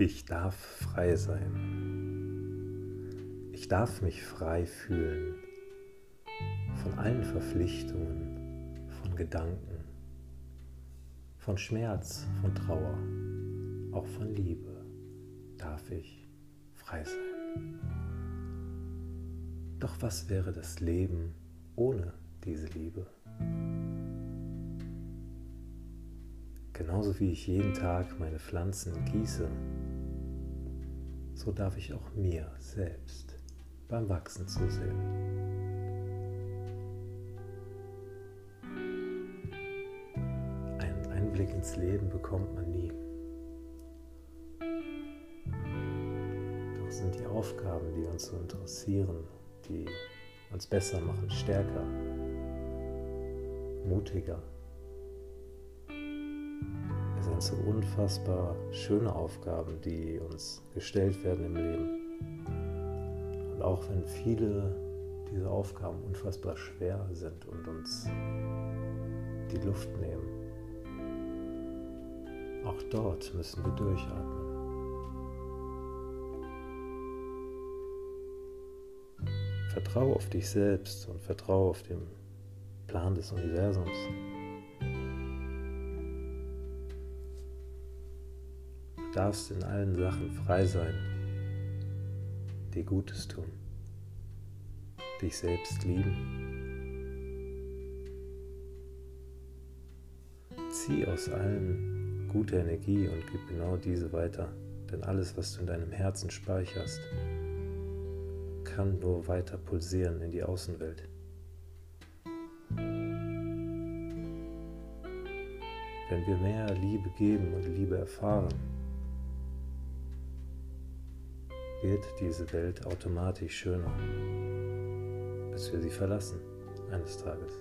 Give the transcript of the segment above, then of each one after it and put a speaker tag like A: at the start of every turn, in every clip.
A: Ich darf frei sein. Ich darf mich frei fühlen von allen Verpflichtungen, von Gedanken, von Schmerz, von Trauer, auch von Liebe darf ich frei sein. Doch was wäre das Leben ohne diese Liebe? Genauso wie ich jeden Tag meine Pflanzen gieße, so darf ich auch mir selbst beim Wachsen zusehen. Einen Einblick ins Leben bekommt man nie. Doch sind die Aufgaben, die uns so interessieren, die uns besser machen, stärker, mutiger, so unfassbar schöne Aufgaben, die uns gestellt werden im Leben. Und auch wenn viele dieser Aufgaben unfassbar schwer sind und uns die Luft nehmen, auch dort müssen wir durchatmen. Vertraue auf dich selbst und vertraue auf den Plan des Universums. Darfst in allen Sachen frei sein, dir Gutes tun, dich selbst lieben. Zieh aus allem gute Energie und gib genau diese weiter, denn alles, was du in deinem Herzen speicherst, kann nur weiter pulsieren in die Außenwelt. Wenn wir mehr Liebe geben und Liebe erfahren, wird diese Welt automatisch schöner, bis wir sie verlassen eines Tages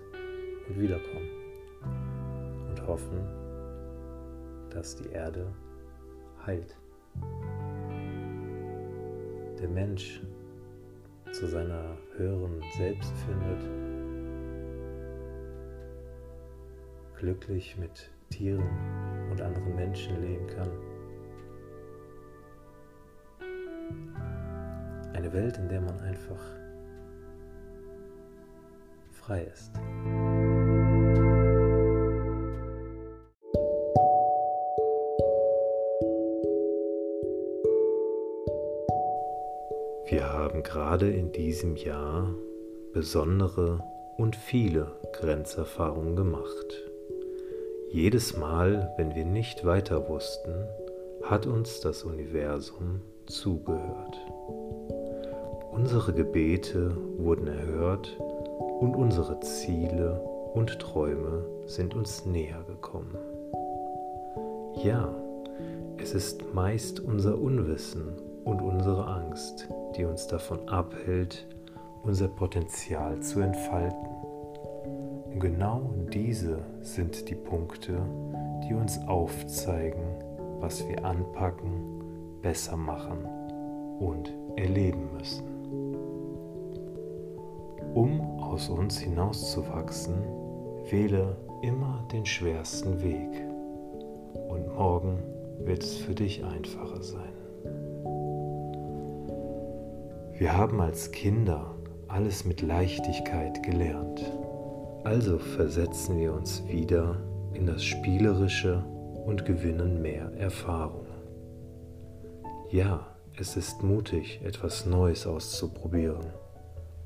A: und wiederkommen und hoffen, dass die Erde heilt. Der Mensch zu seiner höheren Selbst findet, glücklich mit Tieren und anderen Menschen leben kann. Eine Welt, in der man einfach frei ist. Wir haben gerade in diesem Jahr besondere und viele Grenzerfahrungen gemacht. Jedes Mal, wenn wir nicht weiter wussten, hat uns das Universum zugehört. Unsere Gebete wurden erhört und unsere Ziele und Träume sind uns näher gekommen. Ja, es ist meist unser Unwissen und unsere Angst, die uns davon abhält, unser Potenzial zu entfalten. Und genau diese sind die Punkte, die uns aufzeigen, was wir anpacken, besser machen und erleben müssen. Um aus uns hinauszuwachsen, wähle immer den schwersten Weg und morgen wird es für dich einfacher sein. Wir haben als Kinder alles mit Leichtigkeit gelernt, also versetzen wir uns wieder in das Spielerische und gewinnen mehr Erfahrung. Ja, es ist mutig, etwas Neues auszuprobieren.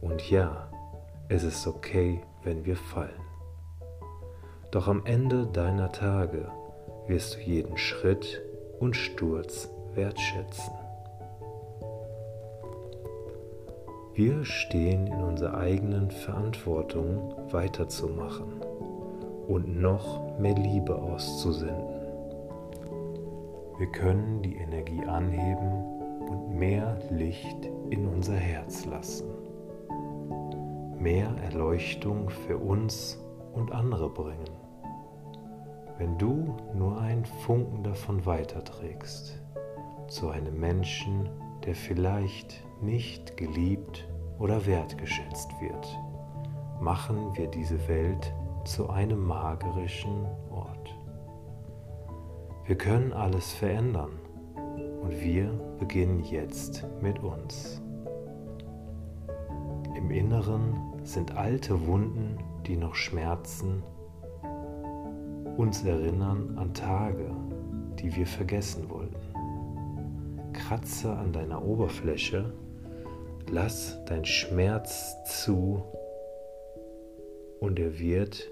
A: Und ja, es ist okay, wenn wir fallen. Doch am Ende deiner Tage wirst du jeden Schritt und Sturz wertschätzen. Wir stehen in unserer eigenen Verantwortung weiterzumachen und noch mehr Liebe auszusenden. Wir können die Energie anheben und mehr Licht in unser Herz lassen mehr Erleuchtung für uns und andere bringen, wenn du nur einen Funken davon weiterträgst zu einem Menschen, der vielleicht nicht geliebt oder wertgeschätzt wird, machen wir diese Welt zu einem magerischen. Wir können alles verändern, Und wir beginnen jetzt mit uns. Im Inneren sind alte Wunden, die noch schmerzen, uns erinnern an Tage, die wir vergessen wollten. Kratze an deiner Oberfläche, lass dein Schmerz zu und er wird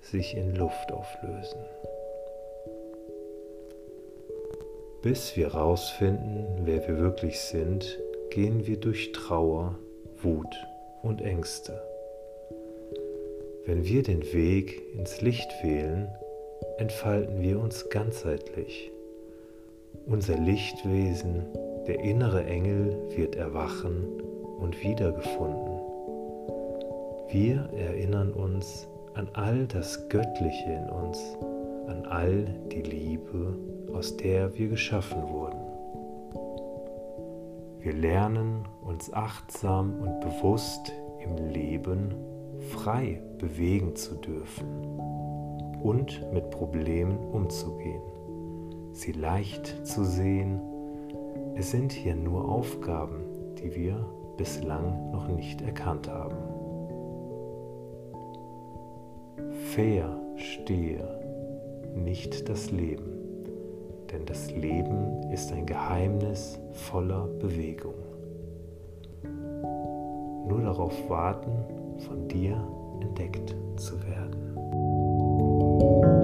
A: sich in Luft auflösen. Bis wir rausfinden, wer wir wirklich sind, gehen wir durch Trauer, Wut und Ängste. Wenn wir den Weg ins Licht wählen, entfalten wir uns ganzheitlich. Unser Lichtwesen, der innere Engel, wird erwachen und wiedergefunden. Wir erinnern uns an all das Göttliche in uns, an all die Liebe, aus der wir geschaffen wurden. Wir lernen uns achtsam und bewusst im Leben frei bewegen zu dürfen und mit Problemen umzugehen, sie leicht zu sehen. Es sind hier nur Aufgaben, die wir bislang noch nicht erkannt haben. Verstehe nicht das Leben, denn das Leben ist ein Geheimnis voller Bewegung. Nur darauf warten, von dir entdeckt zu werden.